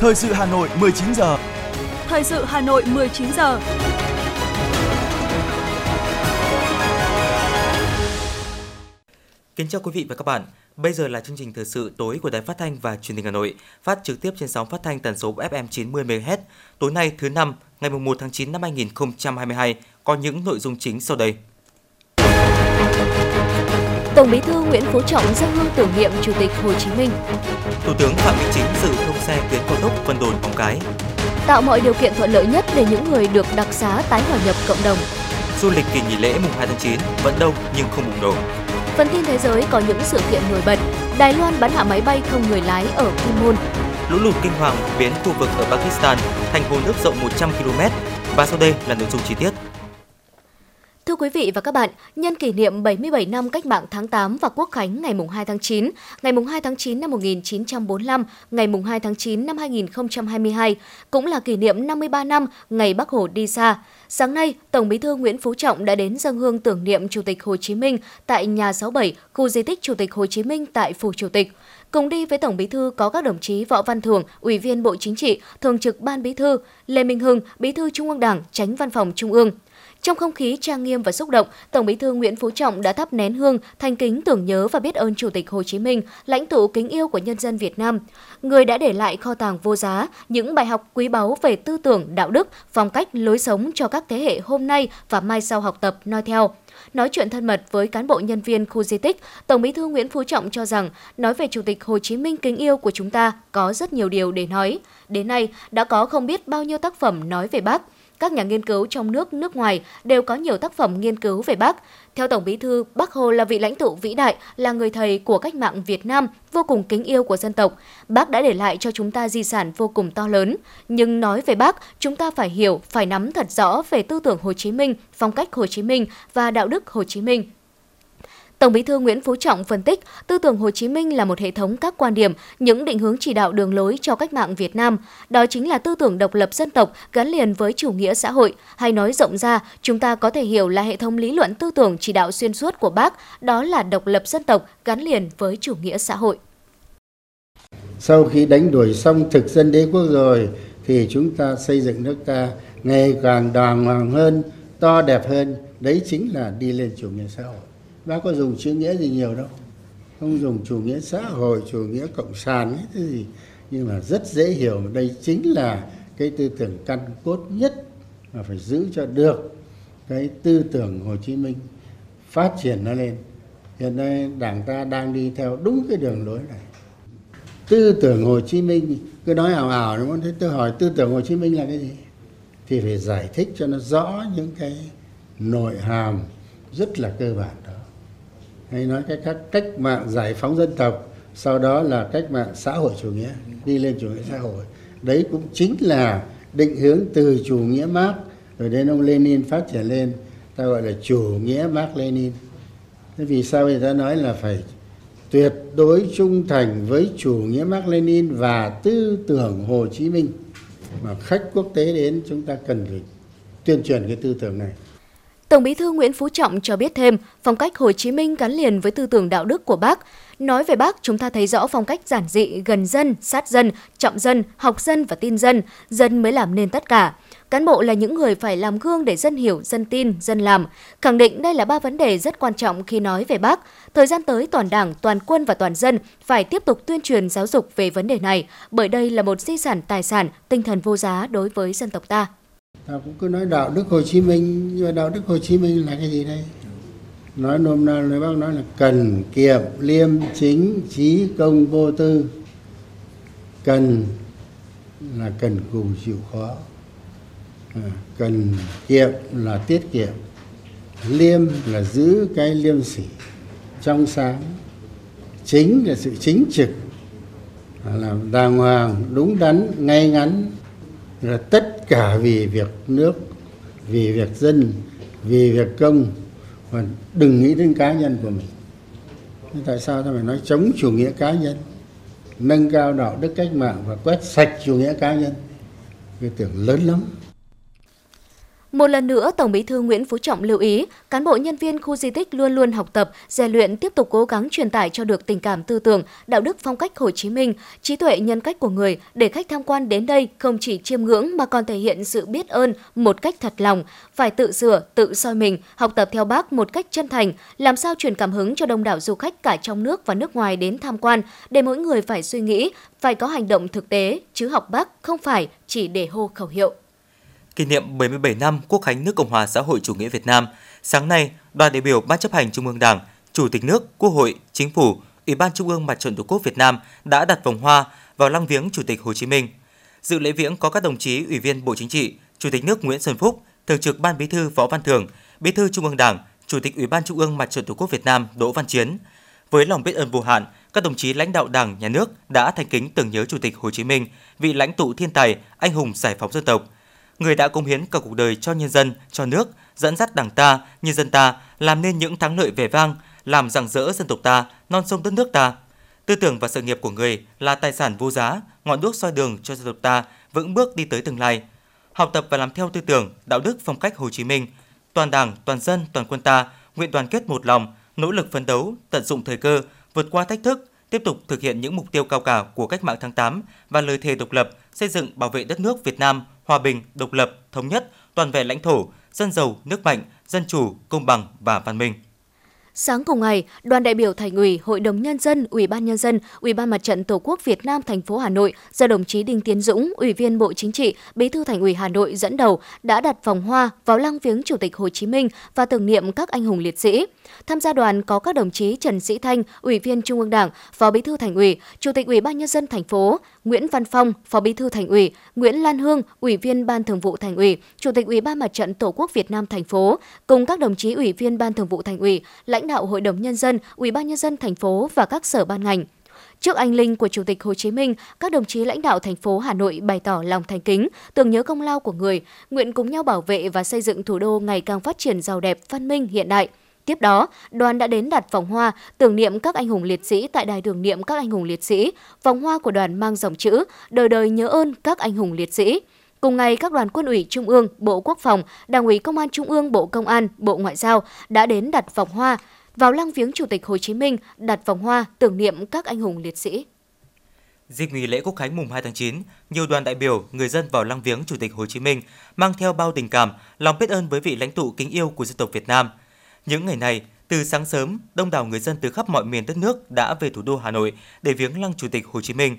Thời sự Hà Nội 19 giờ. Thời sự Hà Nội 19 giờ. Kính chào quý vị và các bạn. Bây giờ là chương trình thời sự tối của Đài Phát thanh và Truyền hình Hà Nội, phát trực tiếp trên sóng phát thanh tần số FM 90 MHz. Tối nay thứ năm, ngày 1 tháng 9 năm 2022 có những nội dung chính sau đây. Tổng Bí thư Nguyễn Phú Trọng dâng hương tưởng niệm Chủ tịch Hồ Chí Minh. Thủ tướng Phạm Minh Chính dự thông xe tuyến cao tốc Vân Đồn Móng Cái. Tạo mọi điều kiện thuận lợi nhất để những người được đặc xá tái hòa nhập cộng đồng. Du lịch kỳ nghỉ lễ mùng 2 tháng 9 vẫn đông nhưng không bùng nổ. Phần tin thế giới có những sự kiện nổi bật. Đài Loan bắn hạ máy bay không người lái ở Kim Môn. Lũ lụt kinh hoàng biến khu vực ở Pakistan thành hồ nước rộng 100 km. Và sau đây là nội dung chi tiết. Thưa quý vị và các bạn, nhân kỷ niệm 77 năm Cách mạng tháng 8 và Quốc khánh ngày 2 tháng 9, ngày 2 tháng 9 năm 1945, ngày 2 tháng 9 năm 2022, cũng là kỷ niệm 53 năm ngày Bắc Hồ đi xa. Sáng nay, Tổng Bí thư Nguyễn Phú Trọng đã đến dân hương tưởng niệm Chủ tịch Hồ Chí Minh tại nhà 67, khu di tích Chủ tịch Hồ Chí Minh tại Phủ Chủ tịch. Cùng đi với Tổng Bí thư có các đồng chí Võ Văn Thưởng, Ủy viên Bộ Chính trị, Thường trực Ban Bí thư, Lê Minh Hưng, Bí thư Trung ương Đảng, Tránh Văn phòng Trung ương. Trong không khí trang nghiêm và xúc động, Tổng Bí thư Nguyễn Phú Trọng đã thắp nén hương, thành kính tưởng nhớ và biết ơn Chủ tịch Hồ Chí Minh, lãnh tụ kính yêu của nhân dân Việt Nam, người đã để lại kho tàng vô giá những bài học quý báu về tư tưởng, đạo đức, phong cách, lối sống cho các thế hệ hôm nay và mai sau học tập noi theo. Nói chuyện thân mật với cán bộ nhân viên khu di tích, Tổng Bí thư Nguyễn Phú Trọng cho rằng nói về Chủ tịch Hồ Chí Minh kính yêu của chúng ta có rất nhiều điều để nói. Đến nay đã có không biết bao nhiêu tác phẩm nói về Bác các nhà nghiên cứu trong nước, nước ngoài đều có nhiều tác phẩm nghiên cứu về Bác. Theo Tổng Bí thư, Bác Hồ là vị lãnh tụ vĩ đại, là người thầy của cách mạng Việt Nam, vô cùng kính yêu của dân tộc. Bác đã để lại cho chúng ta di sản vô cùng to lớn. Nhưng nói về Bác, chúng ta phải hiểu, phải nắm thật rõ về tư tưởng Hồ Chí Minh, phong cách Hồ Chí Minh và đạo đức Hồ Chí Minh. Tổng Bí thư Nguyễn Phú Trọng phân tích, tư tưởng Hồ Chí Minh là một hệ thống các quan điểm, những định hướng chỉ đạo đường lối cho cách mạng Việt Nam. Đó chính là tư tưởng độc lập dân tộc gắn liền với chủ nghĩa xã hội. Hay nói rộng ra, chúng ta có thể hiểu là hệ thống lý luận tư tưởng chỉ đạo xuyên suốt của Bác, đó là độc lập dân tộc gắn liền với chủ nghĩa xã hội. Sau khi đánh đuổi xong thực dân đế quốc rồi, thì chúng ta xây dựng nước ta ngày càng đàng hoàng hơn, to đẹp hơn. Đấy chính là đi lên chủ nghĩa xã hội bác có dùng chữ nghĩa gì nhiều đâu. Không dùng chủ nghĩa xã hội, chủ nghĩa cộng sản ấy cái gì. Nhưng mà rất dễ hiểu. Đây chính là cái tư tưởng căn cốt nhất mà phải giữ cho được cái tư tưởng Hồ Chí Minh phát triển nó lên. Hiện nay đảng ta đang đi theo đúng cái đường lối này. Tư tưởng Hồ Chí Minh, cứ nói ảo ảo đúng không? Thế tôi hỏi tư tưởng Hồ Chí Minh là cái gì? Thì phải giải thích cho nó rõ những cái nội hàm rất là cơ bản đó hay nói cách khác, cách mạng giải phóng dân tộc, sau đó là cách mạng xã hội chủ nghĩa, đi lên chủ nghĩa xã hội. Đấy cũng chính là định hướng từ chủ nghĩa Marx, rồi đến ông Lenin phát triển lên, ta gọi là chủ nghĩa Marx Lenin. Thế vì sao người ta nói là phải tuyệt đối trung thành với chủ nghĩa Marx Lenin và tư tưởng Hồ Chí Minh? Mà khách quốc tế đến, chúng ta cần phải tuyên truyền cái tư tưởng này. Tổng Bí thư Nguyễn Phú Trọng cho biết thêm, phong cách Hồ Chí Minh gắn liền với tư tưởng đạo đức của Bác. Nói về Bác, chúng ta thấy rõ phong cách giản dị, gần dân, sát dân, trọng dân, học dân và tin dân, dân mới làm nên tất cả. Cán bộ là những người phải làm gương để dân hiểu, dân tin, dân làm. Khẳng định đây là ba vấn đề rất quan trọng khi nói về Bác. Thời gian tới, toàn đảng, toàn quân và toàn dân phải tiếp tục tuyên truyền giáo dục về vấn đề này, bởi đây là một di sản tài sản, tinh thần vô giá đối với dân tộc ta ta cũng cứ nói đạo đức hồ chí minh nhưng mà đạo đức hồ chí minh là cái gì đây? Nói nôm na lời bác nói là cần kiệm liêm chính trí công vô tư. Cần là cần cù chịu khó. À, cần kiệm là tiết kiệm. Liêm là giữ cái liêm sỉ trong sáng. Chính là sự chính trực. Là đàng hoàng đúng đắn ngay ngắn là tất cả vì việc nước, vì việc dân, vì việc công. Và đừng nghĩ đến cá nhân của mình. Thế tại sao ta phải nói chống chủ nghĩa cá nhân? Nâng cao đạo đức cách mạng và quét sạch chủ nghĩa cá nhân. Cái tưởng lớn lắm. Một lần nữa, Tổng Bí thư Nguyễn Phú Trọng lưu ý, cán bộ nhân viên khu di tích luôn luôn học tập, rèn luyện tiếp tục cố gắng truyền tải cho được tình cảm tư tưởng, đạo đức phong cách Hồ Chí Minh, trí tuệ nhân cách của người để khách tham quan đến đây không chỉ chiêm ngưỡng mà còn thể hiện sự biết ơn một cách thật lòng, phải tự sửa, tự soi mình, học tập theo Bác một cách chân thành, làm sao truyền cảm hứng cho đông đảo du khách cả trong nước và nước ngoài đến tham quan để mỗi người phải suy nghĩ, phải có hành động thực tế, chứ học Bác không phải chỉ để hô khẩu hiệu kỷ niệm 77 năm Quốc khánh nước Cộng hòa xã hội chủ nghĩa Việt Nam, sáng nay, đoàn đại biểu Ban chấp hành Trung ương Đảng, Chủ tịch nước, Quốc hội, Chính phủ, Ủy ban Trung ương Mặt trận Tổ quốc Việt Nam đã đặt vòng hoa vào lăng viếng Chủ tịch Hồ Chí Minh. Dự lễ viếng có các đồng chí Ủy viên Bộ Chính trị, Chủ tịch nước Nguyễn Xuân Phúc, Thường trực Ban Bí thư Võ Văn Thưởng, Bí thư Trung ương Đảng, Chủ tịch Ủy ban Trung ương Mặt trận Tổ quốc Việt Nam Đỗ Văn Chiến. Với lòng biết ơn vô hạn, các đồng chí lãnh đạo Đảng, Nhà nước đã thành kính tưởng nhớ Chủ tịch Hồ Chí Minh, vị lãnh tụ thiên tài, anh hùng giải phóng dân tộc – người đã cống hiến cả cuộc đời cho nhân dân, cho nước, dẫn dắt Đảng ta, nhân dân ta làm nên những thắng lợi vẻ vang, làm rạng rỡ dân tộc ta, non sông đất nước ta. Tư tưởng và sự nghiệp của người là tài sản vô giá, ngọn đuốc soi đường cho dân tộc ta vững bước đi tới tương lai. Học tập và làm theo tư tưởng, đạo đức phong cách Hồ Chí Minh, toàn Đảng, toàn dân, toàn quân ta nguyện đoàn kết một lòng, nỗ lực phấn đấu, tận dụng thời cơ, vượt qua thách thức, tiếp tục thực hiện những mục tiêu cao cả của cách mạng tháng 8 và lời thề độc lập, xây dựng bảo vệ đất nước Việt Nam hòa bình, độc lập, thống nhất, toàn vẹn lãnh thổ, dân giàu, nước mạnh, dân chủ, công bằng và văn minh. Sáng cùng ngày, đoàn đại biểu Thành ủy, Hội đồng nhân dân, Ủy ban nhân dân, Ủy ban Mặt trận Tổ quốc Việt Nam thành phố Hà Nội do đồng chí Đinh Tiến Dũng, Ủy viên Bộ Chính trị, Bí thư Thành ủy Hà Nội dẫn đầu đã đặt vòng hoa vào lăng viếng Chủ tịch Hồ Chí Minh và tưởng niệm các anh hùng liệt sĩ. Tham gia đoàn có các đồng chí Trần Sĩ Thanh, Ủy viên Trung ương Đảng, Phó Bí thư Thành ủy, Chủ tịch Ủy ban nhân dân thành phố, Nguyễn Văn Phong, Phó Bí thư Thành ủy, Nguyễn Lan Hương, Ủy viên Ban Thường vụ Thành ủy, Chủ tịch Ủy ban Mặt trận Tổ quốc Việt Nam thành phố, cùng các đồng chí Ủy viên Ban Thường vụ Thành ủy, lãnh đạo Hội đồng nhân dân, Ủy ban nhân dân thành phố và các sở ban ngành. Trước anh linh của Chủ tịch Hồ Chí Minh, các đồng chí lãnh đạo thành phố Hà Nội bày tỏ lòng thành kính, tưởng nhớ công lao của người, nguyện cùng nhau bảo vệ và xây dựng thủ đô ngày càng phát triển giàu đẹp, văn minh, hiện đại. Tiếp đó, đoàn đã đến đặt vòng hoa tưởng niệm các anh hùng liệt sĩ tại đài tưởng niệm các anh hùng liệt sĩ. Vòng hoa của đoàn mang dòng chữ đời đời nhớ ơn các anh hùng liệt sĩ. Cùng ngày, các đoàn quân ủy Trung ương, Bộ Quốc phòng, Đảng ủy Công an Trung ương, Bộ Công an, Bộ Ngoại giao đã đến đặt vòng hoa vào lăng viếng Chủ tịch Hồ Chí Minh, đặt vòng hoa tưởng niệm các anh hùng liệt sĩ. Dịp nghỉ lễ Quốc khánh mùng 2 tháng 9, nhiều đoàn đại biểu, người dân vào lăng viếng Chủ tịch Hồ Chí Minh mang theo bao tình cảm, lòng biết ơn với vị lãnh tụ kính yêu của dân tộc Việt Nam. Những ngày này, từ sáng sớm, đông đảo người dân từ khắp mọi miền đất nước đã về thủ đô Hà Nội để viếng lăng Chủ tịch Hồ Chí Minh.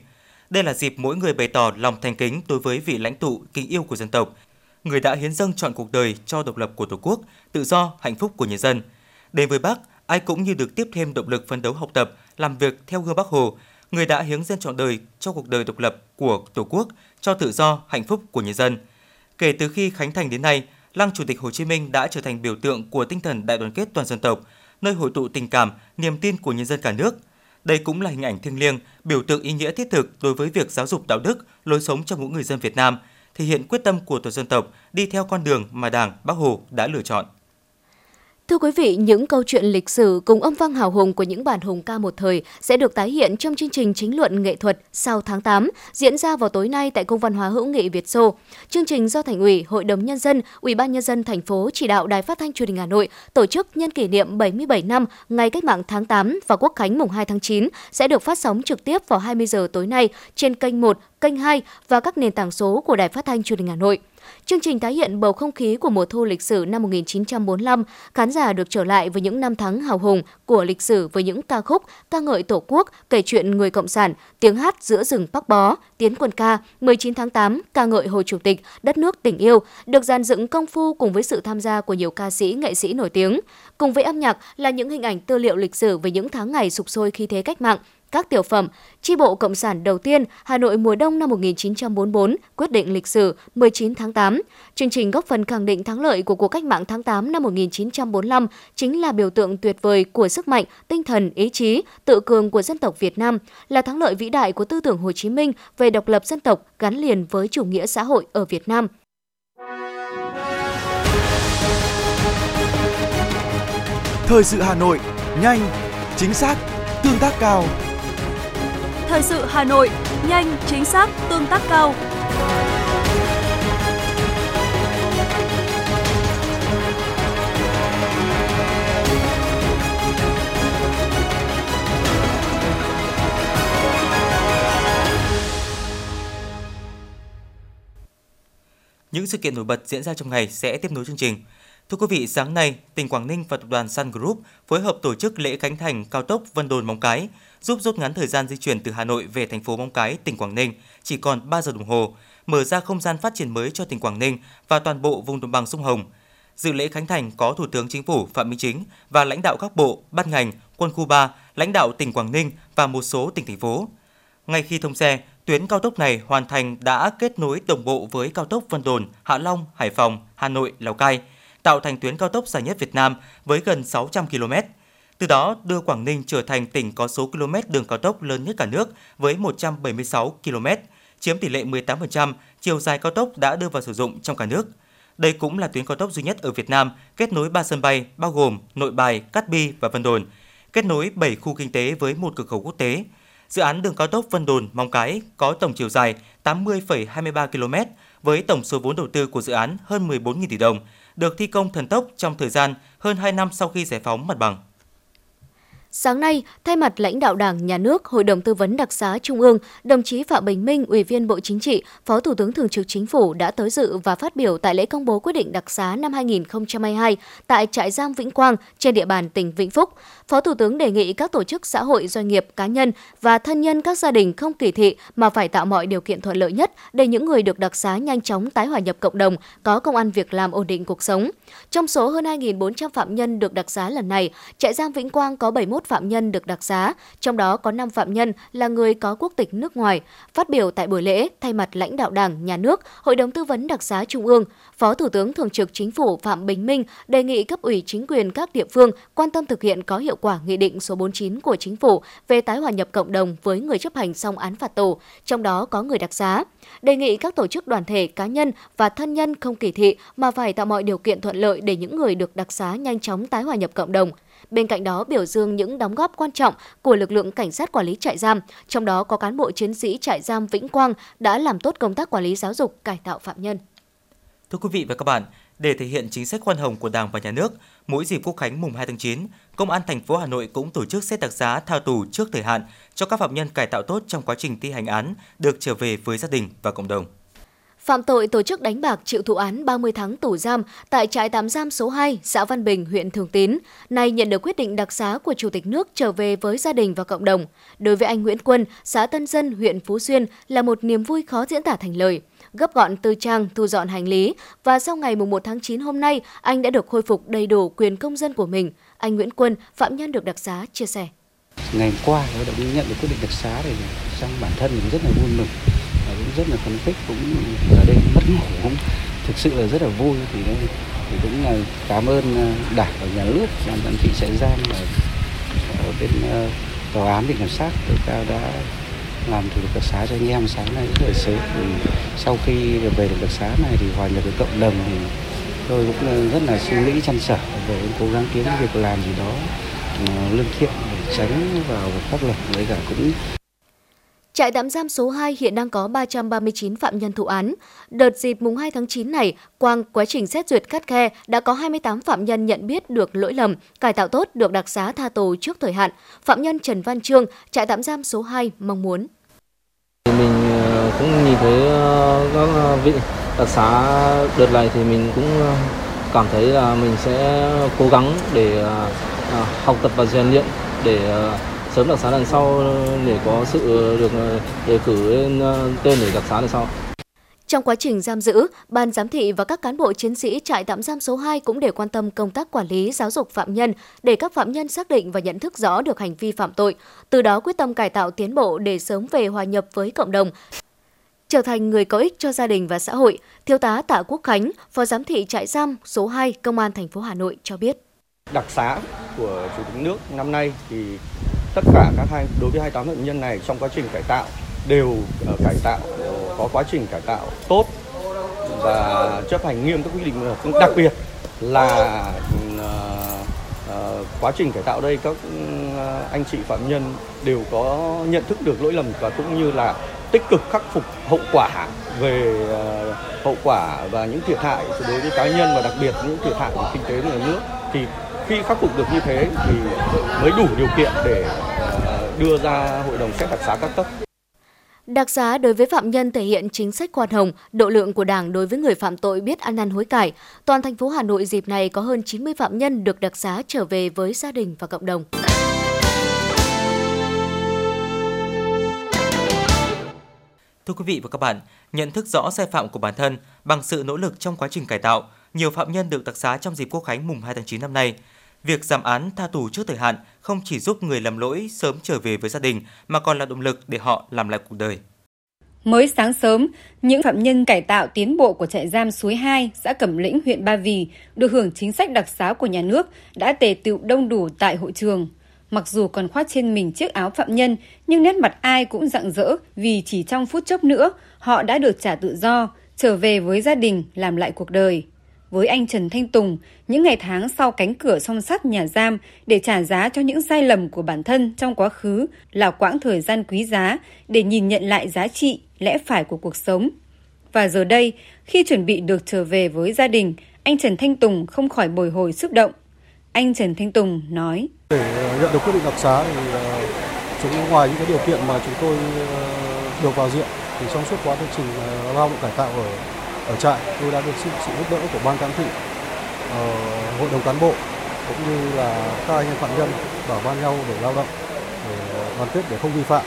Đây là dịp mỗi người bày tỏ lòng thành kính đối với vị lãnh tụ kính yêu của dân tộc, người đã hiến dâng chọn cuộc đời cho độc lập của Tổ quốc, tự do, hạnh phúc của nhân dân. Đến với Bác, ai cũng như được tiếp thêm động lực phấn đấu học tập, làm việc theo gương Bác Hồ, người đã hiến dâng trọn đời cho cuộc đời độc lập của Tổ quốc, cho tự do, hạnh phúc của nhân dân. Kể từ khi khánh thành đến nay, Lăng Chủ tịch Hồ Chí Minh đã trở thành biểu tượng của tinh thần đại đoàn kết toàn dân tộc, nơi hội tụ tình cảm, niềm tin của nhân dân cả nước. Đây cũng là hình ảnh thiêng liêng, biểu tượng ý nghĩa thiết thực đối với việc giáo dục đạo đức, lối sống cho mỗi người dân Việt Nam, thể hiện quyết tâm của toàn dân tộc đi theo con đường mà Đảng, Bác Hồ đã lựa chọn. Thưa quý vị, những câu chuyện lịch sử cùng âm vang hào hùng của những bản hùng ca một thời sẽ được tái hiện trong chương trình chính luận nghệ thuật sau tháng 8 diễn ra vào tối nay tại Cung văn hóa hữu nghị Việt Xô. Chương trình do Thành ủy, Hội đồng nhân dân, Ủy ban nhân dân thành phố chỉ đạo Đài Phát thanh Truyền hình Hà Nội tổ chức nhân kỷ niệm 77 năm ngày Cách mạng tháng 8 và Quốc khánh mùng 2 tháng 9 sẽ được phát sóng trực tiếp vào 20 giờ tối nay trên kênh 1, kênh 2 và các nền tảng số của Đài Phát thanh Truyền hình Hà Nội. Chương trình tái hiện bầu không khí của mùa thu lịch sử năm 1945, khán giả được trở lại với những năm tháng hào hùng của lịch sử với những ca khúc ca ngợi Tổ quốc, kể chuyện người cộng sản, tiếng hát giữa rừng Bắc Bó, Tiến quân ca, 19 tháng 8, ca ngợi Hồ Chủ tịch, đất nước tình yêu, được dàn dựng công phu cùng với sự tham gia của nhiều ca sĩ, nghệ sĩ nổi tiếng. Cùng với âm nhạc là những hình ảnh tư liệu lịch sử về những tháng ngày sục sôi khi thế cách mạng, các tiểu phẩm, chi bộ Cộng sản đầu tiên Hà Nội mùa đông năm 1944, quyết định lịch sử 19 tháng 8. Chương trình góp phần khẳng định thắng lợi của cuộc cách mạng tháng 8 năm 1945 chính là biểu tượng tuyệt vời của sức mạnh, tinh thần, ý chí, tự cường của dân tộc Việt Nam, là thắng lợi vĩ đại của tư tưởng Hồ Chí Minh về độc lập dân tộc gắn liền với chủ nghĩa xã hội ở Việt Nam. Thời sự Hà Nội, nhanh, chính xác, tương tác cao. Thời sự Hà Nội, nhanh, chính xác, tương tác cao. Những sự kiện nổi bật diễn ra trong ngày sẽ tiếp nối chương trình. Thưa quý vị, sáng nay, tỉnh Quảng Ninh và tập đoàn Sun Group phối hợp tổ chức lễ khánh thành cao tốc Vân Đồn Móng Cái – giúp rút ngắn thời gian di chuyển từ Hà Nội về thành phố Móng Cái, tỉnh Quảng Ninh chỉ còn 3 giờ đồng hồ, mở ra không gian phát triển mới cho tỉnh Quảng Ninh và toàn bộ vùng đồng bằng sông Hồng. Dự lễ khánh thành có Thủ tướng Chính phủ Phạm Minh Chính và lãnh đạo các bộ, ban ngành, quân khu 3, lãnh đạo tỉnh Quảng Ninh và một số tỉnh thành phố. Ngay khi thông xe, tuyến cao tốc này hoàn thành đã kết nối đồng bộ với cao tốc Vân Đồn, Hạ Long, Hải Phòng, Hà Nội, Lào Cai, tạo thành tuyến cao tốc dài nhất Việt Nam với gần 600 km. Từ đó đưa Quảng Ninh trở thành tỉnh có số km đường cao tốc lớn nhất cả nước với 176 km, chiếm tỷ lệ 18% chiều dài cao tốc đã đưa vào sử dụng trong cả nước. Đây cũng là tuyến cao tốc duy nhất ở Việt Nam kết nối 3 sân bay bao gồm Nội Bài, Cát Bi và Vân Đồn, kết nối 7 khu kinh tế với một cửa khẩu quốc tế. Dự án đường cao tốc Vân Đồn Móng Cái có tổng chiều dài 80,23 km với tổng số vốn đầu tư của dự án hơn 14.000 tỷ đồng, được thi công thần tốc trong thời gian hơn 2 năm sau khi giải phóng mặt bằng. Sáng nay, thay mặt lãnh đạo Đảng, Nhà nước, Hội đồng Tư vấn Đặc xá Trung ương, đồng chí Phạm Bình Minh, Ủy viên Bộ Chính trị, Phó Thủ tướng Thường trực Chính phủ đã tới dự và phát biểu tại lễ công bố quyết định đặc xá năm 2022 tại trại giam Vĩnh Quang trên địa bàn tỉnh Vĩnh Phúc. Phó Thủ tướng đề nghị các tổ chức xã hội, doanh nghiệp, cá nhân và thân nhân các gia đình không kỳ thị mà phải tạo mọi điều kiện thuận lợi nhất để những người được đặc xá nhanh chóng tái hòa nhập cộng đồng, có công ăn việc làm ổn định cuộc sống. Trong số hơn 2.400 phạm nhân được đặc xá lần này, trại giam Vĩnh Quang có 71 phạm nhân được đặc xá, trong đó có 5 phạm nhân là người có quốc tịch nước ngoài. Phát biểu tại buổi lễ, thay mặt lãnh đạo Đảng, Nhà nước, Hội đồng Tư vấn Đặc xá Trung ương, Phó Thủ tướng Thường trực Chính phủ Phạm Bình Minh đề nghị cấp ủy chính quyền các địa phương quan tâm thực hiện có hiệu quả Nghị định số 49 của Chính phủ về tái hòa nhập cộng đồng với người chấp hành xong án phạt tù, trong đó có người đặc xá. Đề nghị các tổ chức đoàn thể, cá nhân và thân nhân không kỳ thị mà phải tạo mọi điều kiện thuận lợi để những người được đặc xá nhanh chóng tái hòa nhập cộng đồng. Bên cạnh đó biểu dương những đóng góp quan trọng của lực lượng cảnh sát quản lý trại giam, trong đó có cán bộ chiến sĩ trại giam Vĩnh Quang đã làm tốt công tác quản lý giáo dục, cải tạo phạm nhân. Thưa quý vị và các bạn, để thể hiện chính sách khoan hồng của Đảng và Nhà nước, mỗi dịp Quốc khánh mùng 2 tháng 9, Công an thành phố Hà Nội cũng tổ chức xét đặc giá tha tù trước thời hạn cho các phạm nhân cải tạo tốt trong quá trình thi hành án được trở về với gia đình và cộng đồng. Phạm tội tổ chức đánh bạc chịu thụ án 30 tháng tù giam tại trại tạm giam số 2, xã Văn Bình, huyện Thường Tín, nay nhận được quyết định đặc xá của Chủ tịch nước trở về với gia đình và cộng đồng. Đối với anh Nguyễn Quân, xã Tân Dân, huyện Phú Xuyên là một niềm vui khó diễn tả thành lời. Gấp gọn tư trang, thu dọn hành lý và sau ngày 1 tháng 9 hôm nay, anh đã được khôi phục đầy đủ quyền công dân của mình. Anh Nguyễn Quân, phạm nhân được đặc xá, chia sẻ. Ngày qua, tôi đã nhận được quyết định đặc xá thì sang bản thân mình rất là vui mừng cũng rất là phấn khích cũng ở đây mất ngủ cũng thực sự là rất là vui thì đây thì cũng là cảm ơn à, đảng và nhà nước ban giám thị trại giam và ở bên à, tòa án viện kiểm sát tối cao đã làm thủ tục đặc xá cho anh em sáng nay rất là sớm. Ừ. Sau khi được về được đặc xá này thì hòa nhập với cộng đồng thì tôi cũng rất là suy nghĩ chăn trở về cố gắng kiếm việc làm gì đó ờ, lương thiện để tránh vào pháp luật, với cả cũng Trại tạm giam số 2 hiện đang có 339 phạm nhân thụ án. Đợt dịp mùng 2 tháng 9 này, qua quá trình xét duyệt cắt khe, đã có 28 phạm nhân nhận biết được lỗi lầm, cải tạo tốt được đặc xá tha tù trước thời hạn. Phạm nhân Trần Văn Trương, trại tạm giam số 2 mong muốn. Mình ờ, cũng nhìn thấy ờ, các ờ, vị đặc xá đợt này thì mình cũng cảm thấy là mình sẽ cố gắng để học tập và rèn luyện để sớm đặc xá lần sau để có sự được đề cử lên ờ, tên để đặc xá lần sau. Trong quá trình giam giữ, ban giám thị và các cán bộ chiến sĩ trại tạm giam số 2 cũng để quan tâm công tác quản lý giáo dục phạm nhân để các phạm nhân xác định và nhận thức rõ được hành vi phạm tội, từ đó quyết tâm cải tạo tiến bộ để sớm về hòa nhập với cộng đồng, trở thành người có ích cho gia đình và xã hội. Thiếu tá Tạ Quốc Khánh, Phó giám thị trại giam số 2 Công an thành phố Hà Nội cho biết. Đặc xá của Chủ tịch nước năm nay thì tất cả các hai đối với 28 bệnh nhân này trong quá trình cải tạo đều ờ, cải tạo có quá trình cải tạo tốt và chấp hành nghiêm các quy định ờ, đặc biệt là uh, uh, quá trình cải tạo đây các ừ, anh chị phạm nhân đều có nhận thức được lỗi lầm và cũng như là tích cực khắc phục hậu quả về uh, hậu quả và những thiệt hại đối với cá nhân và đặc biệt những thiệt hại về kinh tế của nhà nước. Thì khi khắc phục được như thế thì mới đủ điều kiện để ờ, đưa ra hội đồng xét đặc xá các cấp Đặc xá đối với phạm nhân thể hiện chính sách khoan hồng, độ lượng của Đảng đối với người phạm tội biết ăn năn hối cải. Toàn thành phố Hà Nội dịp này có hơn 90 phạm nhân được đặc xá trở về với gia đình và cộng đồng. Thưa quý vị và các bạn, nhận thức rõ sai phạm của bản thân bằng sự nỗ lực trong quá trình cải tạo, nhiều phạm nhân được đặc xá trong dịp Quốc khánh mùng 2 tháng 9 năm nay. Việc giảm án tha tù trước thời hạn không chỉ giúp người làm lỗi sớm trở về với gia đình mà còn là động lực để họ làm lại cuộc đời. Mới sáng sớm, những phạm nhân cải tạo tiến bộ của trại giam Suối 2, xã Cẩm Lĩnh, huyện Ba Vì được hưởng chính sách đặc xá của nhà nước đã tề tựu đông đủ tại hội trường. Mặc dù còn khoác trên mình chiếc áo phạm nhân, nhưng nét mặt ai cũng rạng rỡ vì chỉ trong phút chốc nữa, họ đã được trả tự do, trở về với gia đình, làm lại cuộc đời. Với anh Trần Thanh Tùng, những ngày tháng sau cánh cửa song sắt nhà giam để trả giá cho những sai lầm của bản thân trong quá khứ là quãng thời gian quý giá để nhìn nhận lại giá trị, lẽ phải của cuộc sống. Và giờ đây, khi chuẩn bị được trở về với gia đình, anh Trần Thanh Tùng không khỏi bồi hồi xúc động. Anh Trần Thanh Tùng nói. Để ờ, nhận được quyết định đặc xá thì ờ, chúng ngoài những cái điều kiện mà chúng tôi ờ, được vào diện thì trong suốt quá trình lao động cải tạo ở ở trại tôi đã được sự, sự giúp đỡ của ban giám thị uh, hội đồng cán bộ cũng như là các anh em phạm nhân bảo ban nhau để lao động để ờ, đoàn kết để không vi phạm.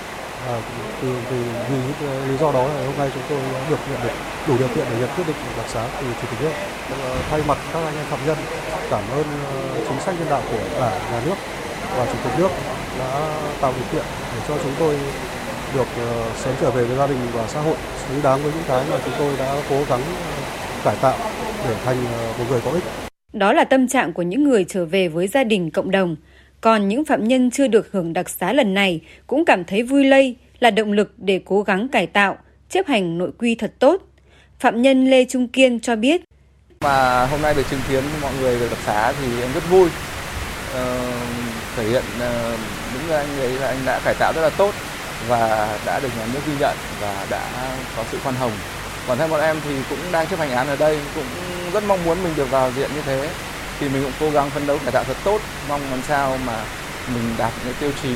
À, từ, từ vì những lý do đó là hôm nay chúng tôi được nhận được đủ điều kiện để nhận quyết định đặc xá từ chủ tịch nước. Ờ, thay mặt các anh em phạm nhân cảm ơn chính sách nhân đạo của đảng nhà nước và chủ tịch nước đã tạo điều kiện để cho chúng tôi được uh, sớm trở về với gia đình và xã hội xứng đáng với những cái mà chúng tôi đã cố gắng cải tạo để thành uh, một người có ích. Đó là tâm trạng của những người trở về với gia đình cộng đồng. Còn những phạm nhân chưa được hưởng đặc xá lần này cũng cảm thấy vui lây là động lực để cố gắng cải tạo, chấp hành nội quy thật tốt. Phạm nhân Lê Trung Kiên cho biết. Mà hôm nay được chứng kiến mọi người được đặc xá thì em rất vui. Ờ, thể hiện uh, những anh ấy là anh đã cải tạo rất là tốt và đã được nhà nước ghi nhận và đã có sự khoan hồng. Bản thân bọn em thì cũng đang chấp hành án ở đây, cũng rất mong muốn mình được vào diện như thế. Thì mình cũng cố gắng phấn đấu cải tạo thật tốt, mong làm sao mà mình đạt những tiêu chí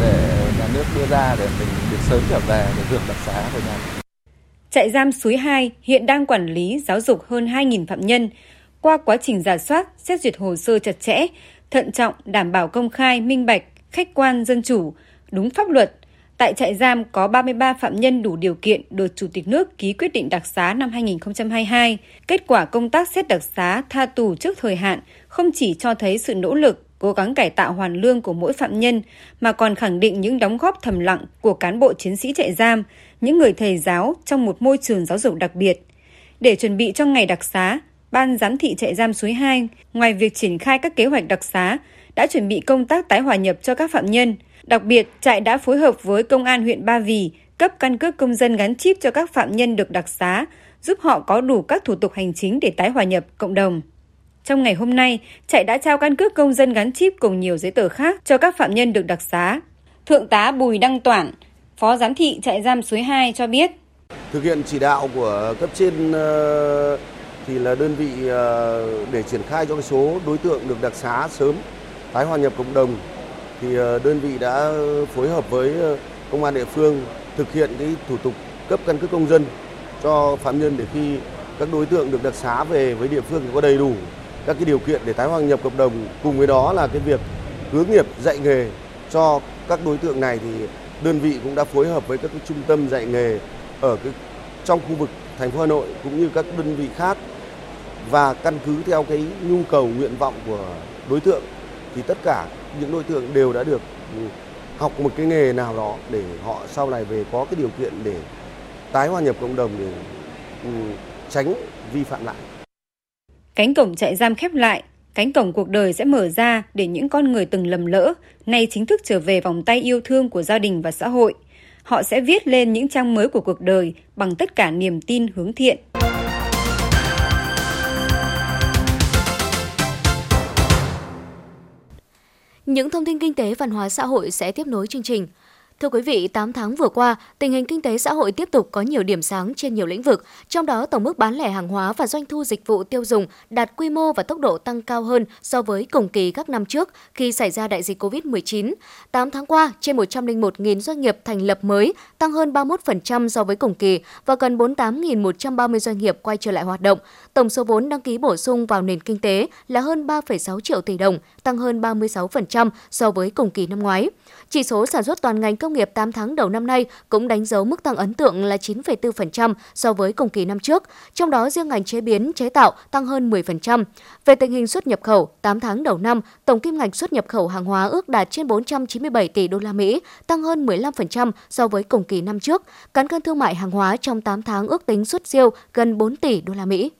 để nhà nước đưa ra để mình được sớm trở về để hưởng đặc xá của nhà. Trại giam Suối 2 hiện đang quản lý giáo dục hơn 2.000 phạm nhân. Qua quá trình giả soát, xét duyệt hồ sơ chặt chẽ, thận trọng, đảm bảo công khai, minh bạch, khách quan, dân chủ, đúng pháp luật, Tại trại giam có 33 phạm nhân đủ điều kiện được Chủ tịch nước ký quyết định đặc xá năm 2022. Kết quả công tác xét đặc xá tha tù trước thời hạn không chỉ cho thấy sự nỗ lực, cố gắng cải tạo hoàn lương của mỗi phạm nhân, mà còn khẳng định những đóng góp thầm lặng của cán bộ chiến sĩ trại giam, những người thầy giáo trong một môi trường giáo dục đặc biệt. Để chuẩn bị cho ngày đặc xá, Ban giám thị trại giam suối 2, ngoài việc triển khai các kế hoạch đặc xá, đã chuẩn bị công tác tái hòa nhập cho các phạm nhân – Đặc biệt, trại đã phối hợp với Công an huyện Ba Vì cấp căn cước công dân gắn chip cho các phạm nhân được đặc xá, giúp họ có đủ các thủ tục hành chính để tái hòa nhập cộng đồng. Trong ngày hôm nay, trại đã trao căn cước công dân gắn chip cùng nhiều giấy tờ khác cho các phạm nhân được đặc xá. Thượng tá Bùi Đăng Toản, Phó Giám thị trại giam suối 2 cho biết. Thực hiện chỉ đạo của cấp trên ờ, thì là đơn vị ờ, để triển khai cho cái số đối tượng được đặc xá sớm tái hòa nhập cộng đồng thì ờ, đơn vị đã ờ, phối hợp với ờ, công an địa phương thực hiện cái thủ tục cấp căn cước công dân cho phạm nhân để khi các đối tượng được đặc xá về với địa phương thì có đầy đủ các cái điều kiện để tái hòa nhập cộng đồng. Cùng với đó là cái việc hướng nghiệp dạy nghề cho các đối tượng này thì đơn vị cũng đã phối hợp với các cái trung tâm dạy nghề ở cái, trong khu vực thành phố Hà Nội cũng như các đơn vị khác và căn cứ theo cái nhu cầu, nguyện vọng của đối tượng thì tất cả những đối tượng đều đã được học một cái nghề nào đó để họ sau này về có cái điều kiện để tái hòa nhập cộng đồng để ừ, tránh vi phạm lại. Cánh cổng trại giam khép lại, cánh cổng cuộc đời sẽ mở ra để những con người từng lầm lỡ nay chính thức trở về vòng tay yêu thương của gia đình và xã hội. Họ sẽ viết lên những trang mới của cuộc đời bằng tất cả niềm tin hướng thiện. Những thông tin kinh tế văn hóa xã hội sẽ tiếp nối chương trình. Thưa quý vị, 8 tháng vừa qua, tình hình kinh tế xã hội tiếp tục có nhiều điểm sáng trên nhiều lĩnh vực, trong đó tổng mức bán lẻ hàng hóa và doanh thu dịch vụ tiêu dùng đạt quy mô và tốc độ tăng cao hơn so với cùng kỳ các năm trước khi xảy ra đại dịch COVID-19. 8 tháng qua, trên 101.000 doanh nghiệp thành lập mới, tăng hơn 31% so với cùng kỳ và gần 48.130 doanh nghiệp quay trở lại hoạt động. Tổng số vốn đăng ký bổ sung vào nền kinh tế là hơn 3,6 triệu tỷ đồng, tăng hơn 36% so với cùng kỳ năm ngoái. Chỉ số sản xuất toàn ngành công nghiệp 8 tháng đầu năm nay cũng đánh dấu mức tăng ấn tượng là 9,4% so với cùng kỳ năm trước, trong đó riêng ngành chế biến, chế tạo tăng hơn 10%. Về tình hình xuất nhập khẩu, 8 tháng đầu năm, tổng kim ngạch xuất nhập khẩu hàng hóa ước đạt trên 497 tỷ đô la Mỹ, tăng hơn 15% so với cùng kỳ năm trước. Cán cân thương mại hàng hóa trong 8 tháng ước tính xuất siêu gần 4 tỷ đô la Mỹ.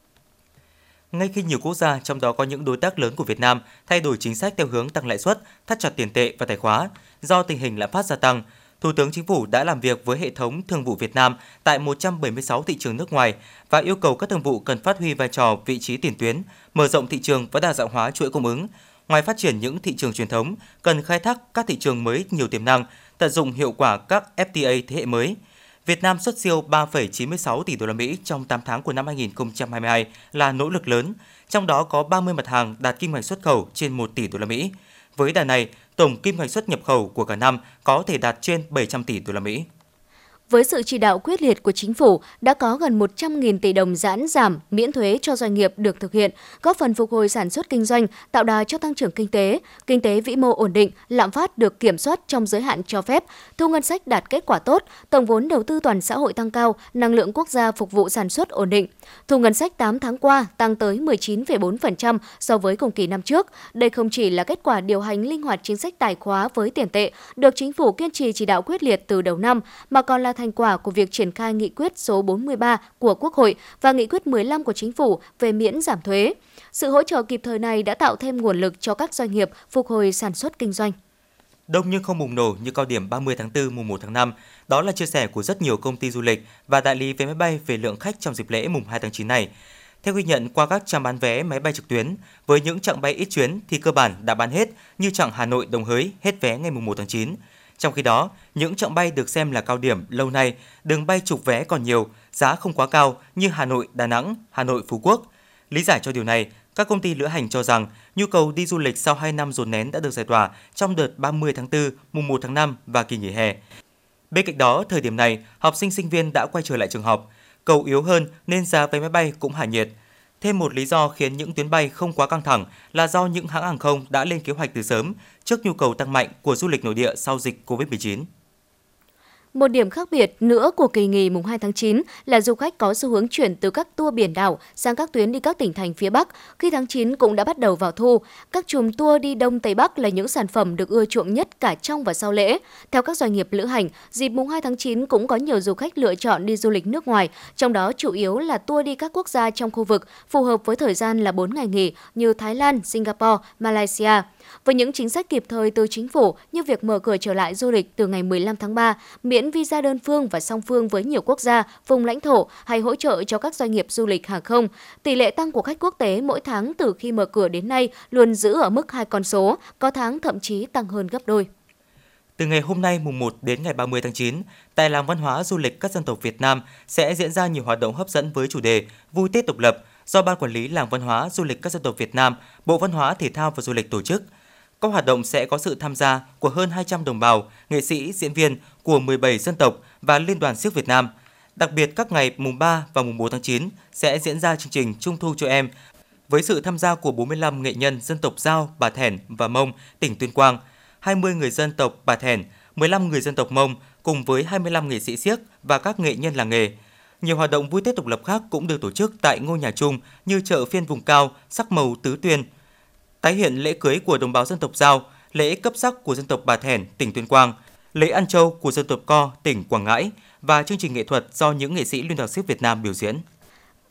Ngay khi nhiều quốc gia, trong đó có những đối tác lớn của Việt Nam, thay đổi chính sách theo hướng tăng lãi suất, thắt chặt tiền tệ và tài khóa, do tình hình lạm phát gia tăng, Thủ tướng Chính phủ đã làm việc với hệ thống thương vụ Việt Nam tại 176 thị trường nước ngoài và yêu cầu các thương vụ cần phát huy vai trò vị trí tiền tuyến, mở rộng thị trường và đa dạng hóa chuỗi cung ứng. Ngoài phát triển những thị trường truyền thống, cần khai thác các thị trường mới nhiều tiềm năng, tận dụng hiệu quả các FTA thế hệ mới. Việt Nam xuất siêu 3,96 tỷ đô la Mỹ trong 8 tháng của năm 2022 là nỗ lực lớn, trong đó có 30 mặt hàng đạt kim ngạch xuất khẩu trên 1 tỷ đô la Mỹ. Với đà này, tổng kim ngạch xuất nhập khẩu của cả năm có thể đạt trên 700 tỷ đô la Mỹ. Với sự chỉ đạo quyết liệt của chính phủ, đã có gần 100.000 tỷ đồng giãn giảm, miễn thuế cho doanh nghiệp được thực hiện, góp phần phục hồi sản xuất kinh doanh, tạo đà cho tăng trưởng kinh tế, kinh tế vĩ mô ổn định, lạm phát được kiểm soát trong giới hạn cho phép, thu ngân sách đạt kết quả tốt, tổng vốn đầu tư toàn xã hội tăng cao, năng lượng quốc gia phục vụ sản xuất ổn định. Thu ngân sách 8 tháng qua tăng tới 19,4% so với cùng kỳ năm trước. Đây không chỉ là kết quả điều hành linh hoạt chính sách tài khóa với tiền tệ, được chính phủ kiên trì chỉ đạo quyết liệt từ đầu năm, mà còn là thành quả của việc triển khai nghị quyết số 43 của Quốc hội và nghị quyết 15 của Chính phủ về miễn giảm thuế. Sự hỗ trợ kịp thời này đã tạo thêm nguồn lực cho các doanh nghiệp phục hồi sản xuất kinh doanh. Đông nhưng không bùng nổ như cao điểm 30 tháng 4 mùng 1 tháng 5. Đó là chia sẻ của rất nhiều công ty du lịch và đại lý vé máy bay về lượng khách trong dịp lễ mùng 2 tháng 9 này. Theo ghi nhận qua các trang bán vé máy bay trực tuyến, với những chặng bay ít chuyến thì cơ bản đã bán hết như chặng Hà Nội Đồng Hới hết vé ngày mùng 1 tháng 9. Trong khi đó, những chặng bay được xem là cao điểm lâu nay, đường bay trục vé còn nhiều, giá không quá cao như Hà Nội, Đà Nẵng, Hà Nội, Phú Quốc. Lý giải cho điều này, các công ty lữ hành cho rằng nhu cầu đi du lịch sau 2 năm dồn nén đã được giải tỏa trong đợt 30 tháng 4, mùng 1 tháng 5 và kỳ nghỉ hè. Bên cạnh đó, thời điểm này, học sinh sinh viên đã quay trở lại trường học. Cầu yếu hơn nên giá vé máy bay cũng hạ nhiệt. Thêm một lý do khiến những tuyến bay không quá căng thẳng là do những hãng hàng không đã lên kế hoạch từ sớm trước nhu cầu tăng mạnh của du lịch nội địa sau dịch COVID-19. Một điểm khác biệt nữa của kỳ nghỉ mùng 2 tháng 9 là du khách có xu hướng chuyển từ các tour biển đảo sang các tuyến đi các tỉnh thành phía Bắc khi tháng 9 cũng đã bắt đầu vào thu. Các chùm tour đi Đông Tây Bắc là những sản phẩm được ưa chuộng nhất cả trong và sau lễ. Theo các doanh nghiệp lữ hành, dịp mùng 2 tháng 9 cũng có nhiều du khách lựa chọn đi du lịch nước ngoài, trong đó chủ yếu là tour đi các quốc gia trong khu vực phù hợp với thời gian là 4 ngày nghỉ như Thái Lan, Singapore, Malaysia. Với những chính sách kịp thời từ chính phủ như việc mở cửa trở lại du lịch từ ngày 15 tháng 3, miễn visa đơn phương và song phương với nhiều quốc gia, vùng lãnh thổ hay hỗ trợ cho các doanh nghiệp du lịch hàng không, tỷ lệ tăng của khách quốc tế mỗi tháng từ khi mở cửa đến nay luôn giữ ở mức hai con số, có tháng thậm chí tăng hơn gấp đôi. Từ ngày hôm nay mùng 1 đến ngày 30 tháng 9, tại làng văn hóa du lịch các dân tộc Việt Nam sẽ diễn ra nhiều hoạt động hấp dẫn với chủ đề Vui Tết độc lập do Ban Quản lý Làng Văn hóa Du lịch các dân tộc Việt Nam, Bộ Văn hóa Thể thao và Du lịch tổ chức – các hoạt động sẽ có sự tham gia của hơn 200 đồng bào, nghệ sĩ, diễn viên của 17 dân tộc và Liên đoàn siếc Việt Nam. Đặc biệt các ngày mùng 3 và mùng 4 tháng 9 sẽ diễn ra chương trình Trung thu cho em với sự tham gia của 45 nghệ nhân dân tộc Giao, Bà Thẻn và Mông, tỉnh Tuyên Quang, 20 người dân tộc Bà Thẻn, 15 người dân tộc Mông cùng với 25 nghệ sĩ siếc và các nghệ nhân làng nghề. Nhiều hoạt động vui Tết độc lập khác cũng được tổ chức tại ngôi nhà chung như chợ phiên vùng cao, sắc màu tứ tuyên, tái hiện lễ cưới của đồng bào dân tộc Giao, lễ cấp sắc của dân tộc Bà Thẻn, tỉnh Tuyên Quang, lễ ăn châu của dân tộc Co, tỉnh Quảng Ngãi và chương trình nghệ thuật do những nghệ sĩ Liên đoàn siếc Việt Nam biểu diễn.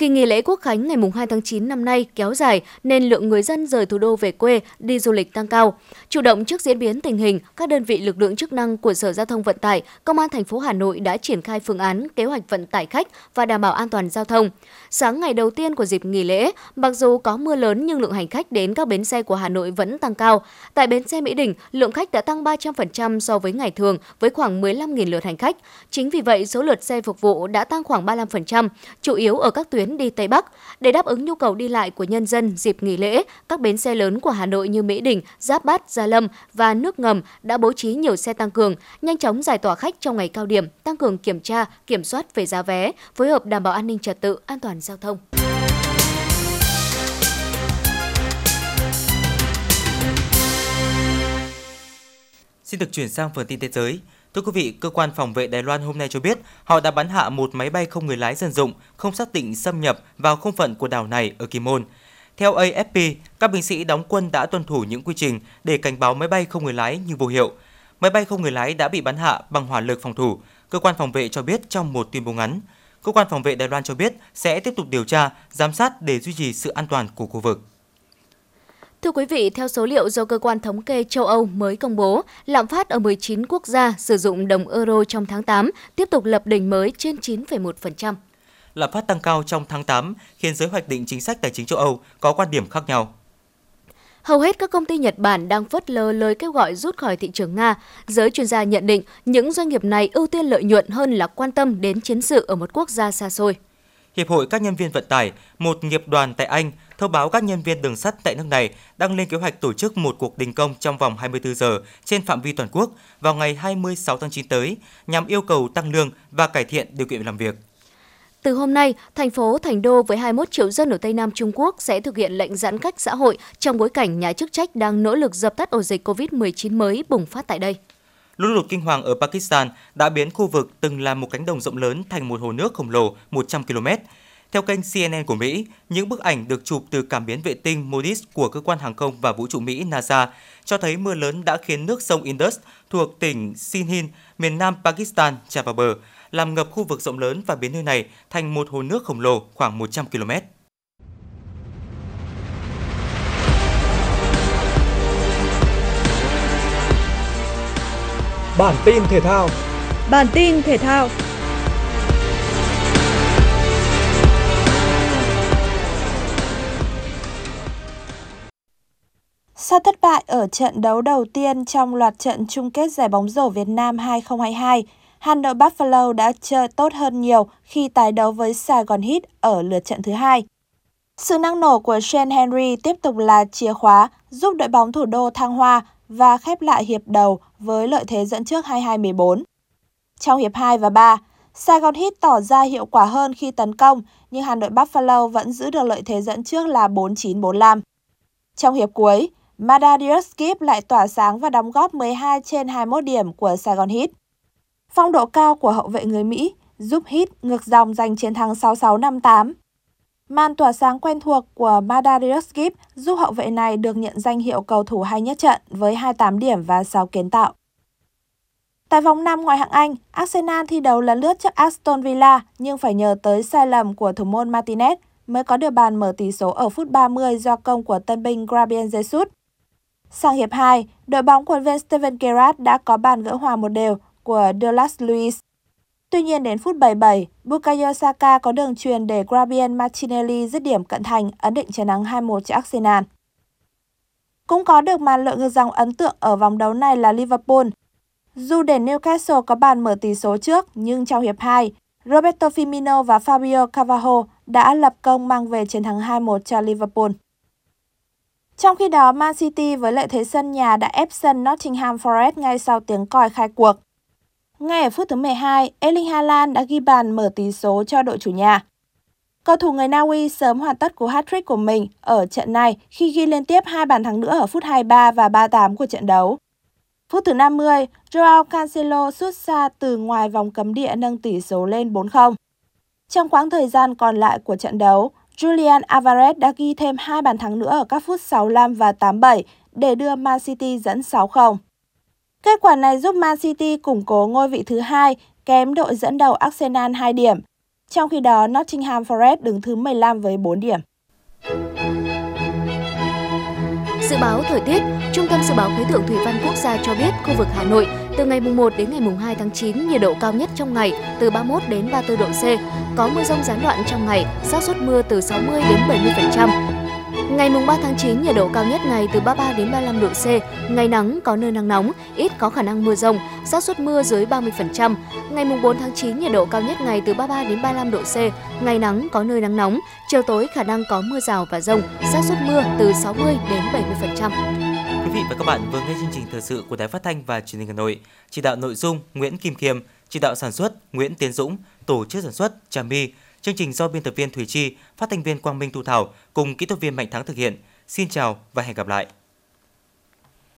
Kỳ nghỉ lễ Quốc khánh ngày 2 tháng 9 năm nay kéo dài nên lượng người dân rời thủ đô về quê đi du lịch tăng cao. Chủ động trước diễn biến tình hình, các đơn vị lực lượng chức năng của Sở Giao thông Vận tải, Công an thành phố Hà Nội đã triển khai phương án kế hoạch vận tải khách và đảm bảo an toàn giao thông. Sáng ngày đầu tiên của dịp nghỉ lễ, mặc dù có mưa lớn nhưng lượng hành khách đến các bến xe của Hà Nội vẫn tăng cao. Tại bến xe Mỹ Đình, lượng khách đã tăng 300% so với ngày thường với khoảng 15.000 lượt hành khách. Chính vì vậy, số lượt xe phục vụ đã tăng khoảng 35%, chủ yếu ở các tuyến đi Tây Bắc. Để đáp ứng nhu cầu đi lại của nhân dân dịp nghỉ lễ, các bến xe lớn của Hà Nội như Mỹ Đình, Giáp Bát, Gia Lâm và nước ngầm đã bố trí nhiều xe tăng cường, nhanh chóng giải tỏa khách trong ngày cao điểm, tăng cường kiểm tra, kiểm soát về giá vé, phối hợp đảm bảo an ninh trật tự, an toàn giao thông. Xin được chuyển sang phần tin thế giới. Thưa quý vị, cơ quan phòng vệ Đài Loan hôm nay cho biết họ đã bắn hạ một máy bay không người lái dân dụng không xác định xâm nhập vào không phận của đảo này ở Kim Môn. Theo AFP, các binh sĩ đóng quân đã tuân thủ những quy trình để cảnh báo máy bay không người lái nhưng vô hiệu. Máy bay không người lái đã bị bắn hạ bằng hỏa lực phòng thủ, cơ quan phòng vệ cho biết trong một tuyên bố ngắn. Cơ quan phòng vệ Đài Loan cho biết sẽ tiếp tục điều tra, giám sát để duy trì sự an toàn của khu vực. Thưa quý vị, theo số liệu do cơ quan thống kê châu Âu mới công bố, lạm phát ở 19 quốc gia sử dụng đồng euro trong tháng 8 tiếp tục lập đỉnh mới trên 9,1%. Lạm phát tăng cao trong tháng 8 khiến giới hoạch định chính sách tài chính châu Âu có quan điểm khác nhau. Hầu hết các công ty Nhật Bản đang phớt lờ lời kêu gọi rút khỏi thị trường Nga. Giới chuyên gia nhận định những doanh nghiệp này ưu tiên lợi nhuận hơn là quan tâm đến chiến sự ở một quốc gia xa xôi. Hiệp hội các nhân viên vận tải, một nghiệp đoàn tại Anh, thông báo các nhân viên đường sắt tại nước này đang lên kế hoạch tổ chức một cuộc đình công trong vòng 24 giờ trên phạm vi toàn quốc vào ngày 26 tháng 9 tới nhằm yêu cầu tăng lương và cải thiện điều kiện làm việc. Từ hôm nay, thành phố Thành Đô với 21 triệu dân ở Tây Nam Trung Quốc sẽ thực hiện lệnh giãn cách xã hội trong bối cảnh nhà chức trách đang nỗ lực dập tắt ổ dịch COVID-19 mới bùng phát tại đây. Lũ lụt kinh hoàng ở Pakistan đã biến khu vực từng là một cánh đồng rộng lớn thành một hồ nước khổng lồ 100 km. Theo kênh CNN của Mỹ, những bức ảnh được chụp từ cảm biến vệ tinh MODIS của cơ quan hàng không và vũ trụ Mỹ NASA cho thấy mưa lớn đã khiến nước sông Indus thuộc tỉnh Sindh, miền nam Pakistan tràn vào bờ, làm ngập khu vực rộng lớn và biến nơi này thành một hồ nước khổng lồ khoảng 100 km. Bản tin thể thao Bản tin thể thao Sau thất bại ở trận đấu đầu tiên trong loạt trận chung kết giải bóng rổ Việt Nam 2022, Hà Nội Buffalo đã chơi tốt hơn nhiều khi tái đấu với Sài Gòn Heat ở lượt trận thứ hai. Sự năng nổ của Shane Henry tiếp tục là chìa khóa giúp đội bóng thủ đô thăng hoa và khép lại hiệp đầu với lợi thế dẫn trước 22-14. Trong hiệp 2 và 3, Gòn Heat tỏ ra hiệu quả hơn khi tấn công, nhưng Hà Nội Buffalo vẫn giữ được lợi thế dẫn trước là 49-45. Trong hiệp cuối, Madarius Skip lại tỏa sáng và đóng góp 12 trên 21 điểm của Sài Gòn Heat. Phong độ cao của hậu vệ người Mỹ giúp Heat ngược dòng giành chiến thắng 66-58. Màn tỏa sáng quen thuộc của Madarius Skip giúp hậu vệ này được nhận danh hiệu cầu thủ hay nhất trận với 28 điểm và 6 kiến tạo. Tại vòng 5 ngoại hạng Anh, Arsenal thi đấu lần lướt trước Aston Villa nhưng phải nhờ tới sai lầm của thủ môn Martinez mới có được bàn mở tỷ số ở phút 30 do công của tân binh Gabriel Jesus. Sang hiệp 2, đội bóng của viên Steven Gerrard đã có bàn gỡ hòa một đều của Douglas Luiz. Tuy nhiên đến phút 77, Bukayo Saka có đường truyền để Gabriel Martinelli dứt điểm cận thành ấn định chiến thắng 2-1 cho Arsenal. Cũng có được màn lượng ngược dòng ấn tượng ở vòng đấu này là Liverpool. Dù để Newcastle có bàn mở tỷ số trước, nhưng trong hiệp 2, Roberto Firmino và Fabio Carvalho đã lập công mang về chiến thắng 2-1 cho Liverpool. Trong khi đó, Man City với lợi thế sân nhà đã ép sân Nottingham Forest ngay sau tiếng còi khai cuộc. Ngay ở phút thứ 12, Erling Haaland đã ghi bàn mở tỷ số cho đội chủ nhà. Cầu thủ người Na Uy sớm hoàn tất cú hat-trick của mình ở trận này khi ghi liên tiếp hai bàn thắng nữa ở phút 23 và 38 của trận đấu. Phút thứ 50, Joao Cancelo sút xa từ ngoài vòng cấm địa nâng tỷ số lên 4-0. Trong quãng thời gian còn lại của trận đấu, Julian Alvarez đã ghi thêm hai bàn thắng nữa ở các phút 65 và 87 để đưa Man City dẫn 6-0. Kết quả này giúp Man City củng cố ngôi vị thứ hai, kém đội dẫn đầu Arsenal 2 điểm. Trong khi đó, Nottingham Forest đứng thứ 15 với 4 điểm. Dự báo thời tiết, Trung tâm Dự báo Khí tượng Thủy văn Quốc gia cho biết khu vực Hà Nội từ ngày mùng 1 đến ngày mùng 2 tháng 9 nhiệt độ cao nhất trong ngày từ 31 đến 34 độ C, có mưa rông gián đoạn trong ngày, xác suất mưa từ 60 đến 70%. Ngày mùng 3 tháng 9 nhiệt độ cao nhất ngày từ 33 đến 35 độ C, ngày nắng có nơi nắng nóng, ít có khả năng mưa rông, xác suất mưa dưới 30%. Ngày mùng 4 tháng 9 nhiệt độ cao nhất ngày từ 33 đến 35 độ C, ngày nắng có nơi nắng nóng, chiều tối khả năng có mưa rào và rông, xác suất mưa từ 60 đến 70%. Quý vị và các bạn vừa nghe chương trình thời sự của Đài Phát thanh và Truyền hình Hà Nội. Chỉ đạo nội dung Nguyễn Kim Khiêm, chỉ đạo sản xuất Nguyễn Tiến Dũng, tổ chức sản xuất Trà My. Chương trình do biên tập viên Thủy Chi, phát thanh viên Quang Minh Thu Thảo cùng kỹ thuật viên Mạnh Thắng thực hiện. Xin chào và hẹn gặp lại.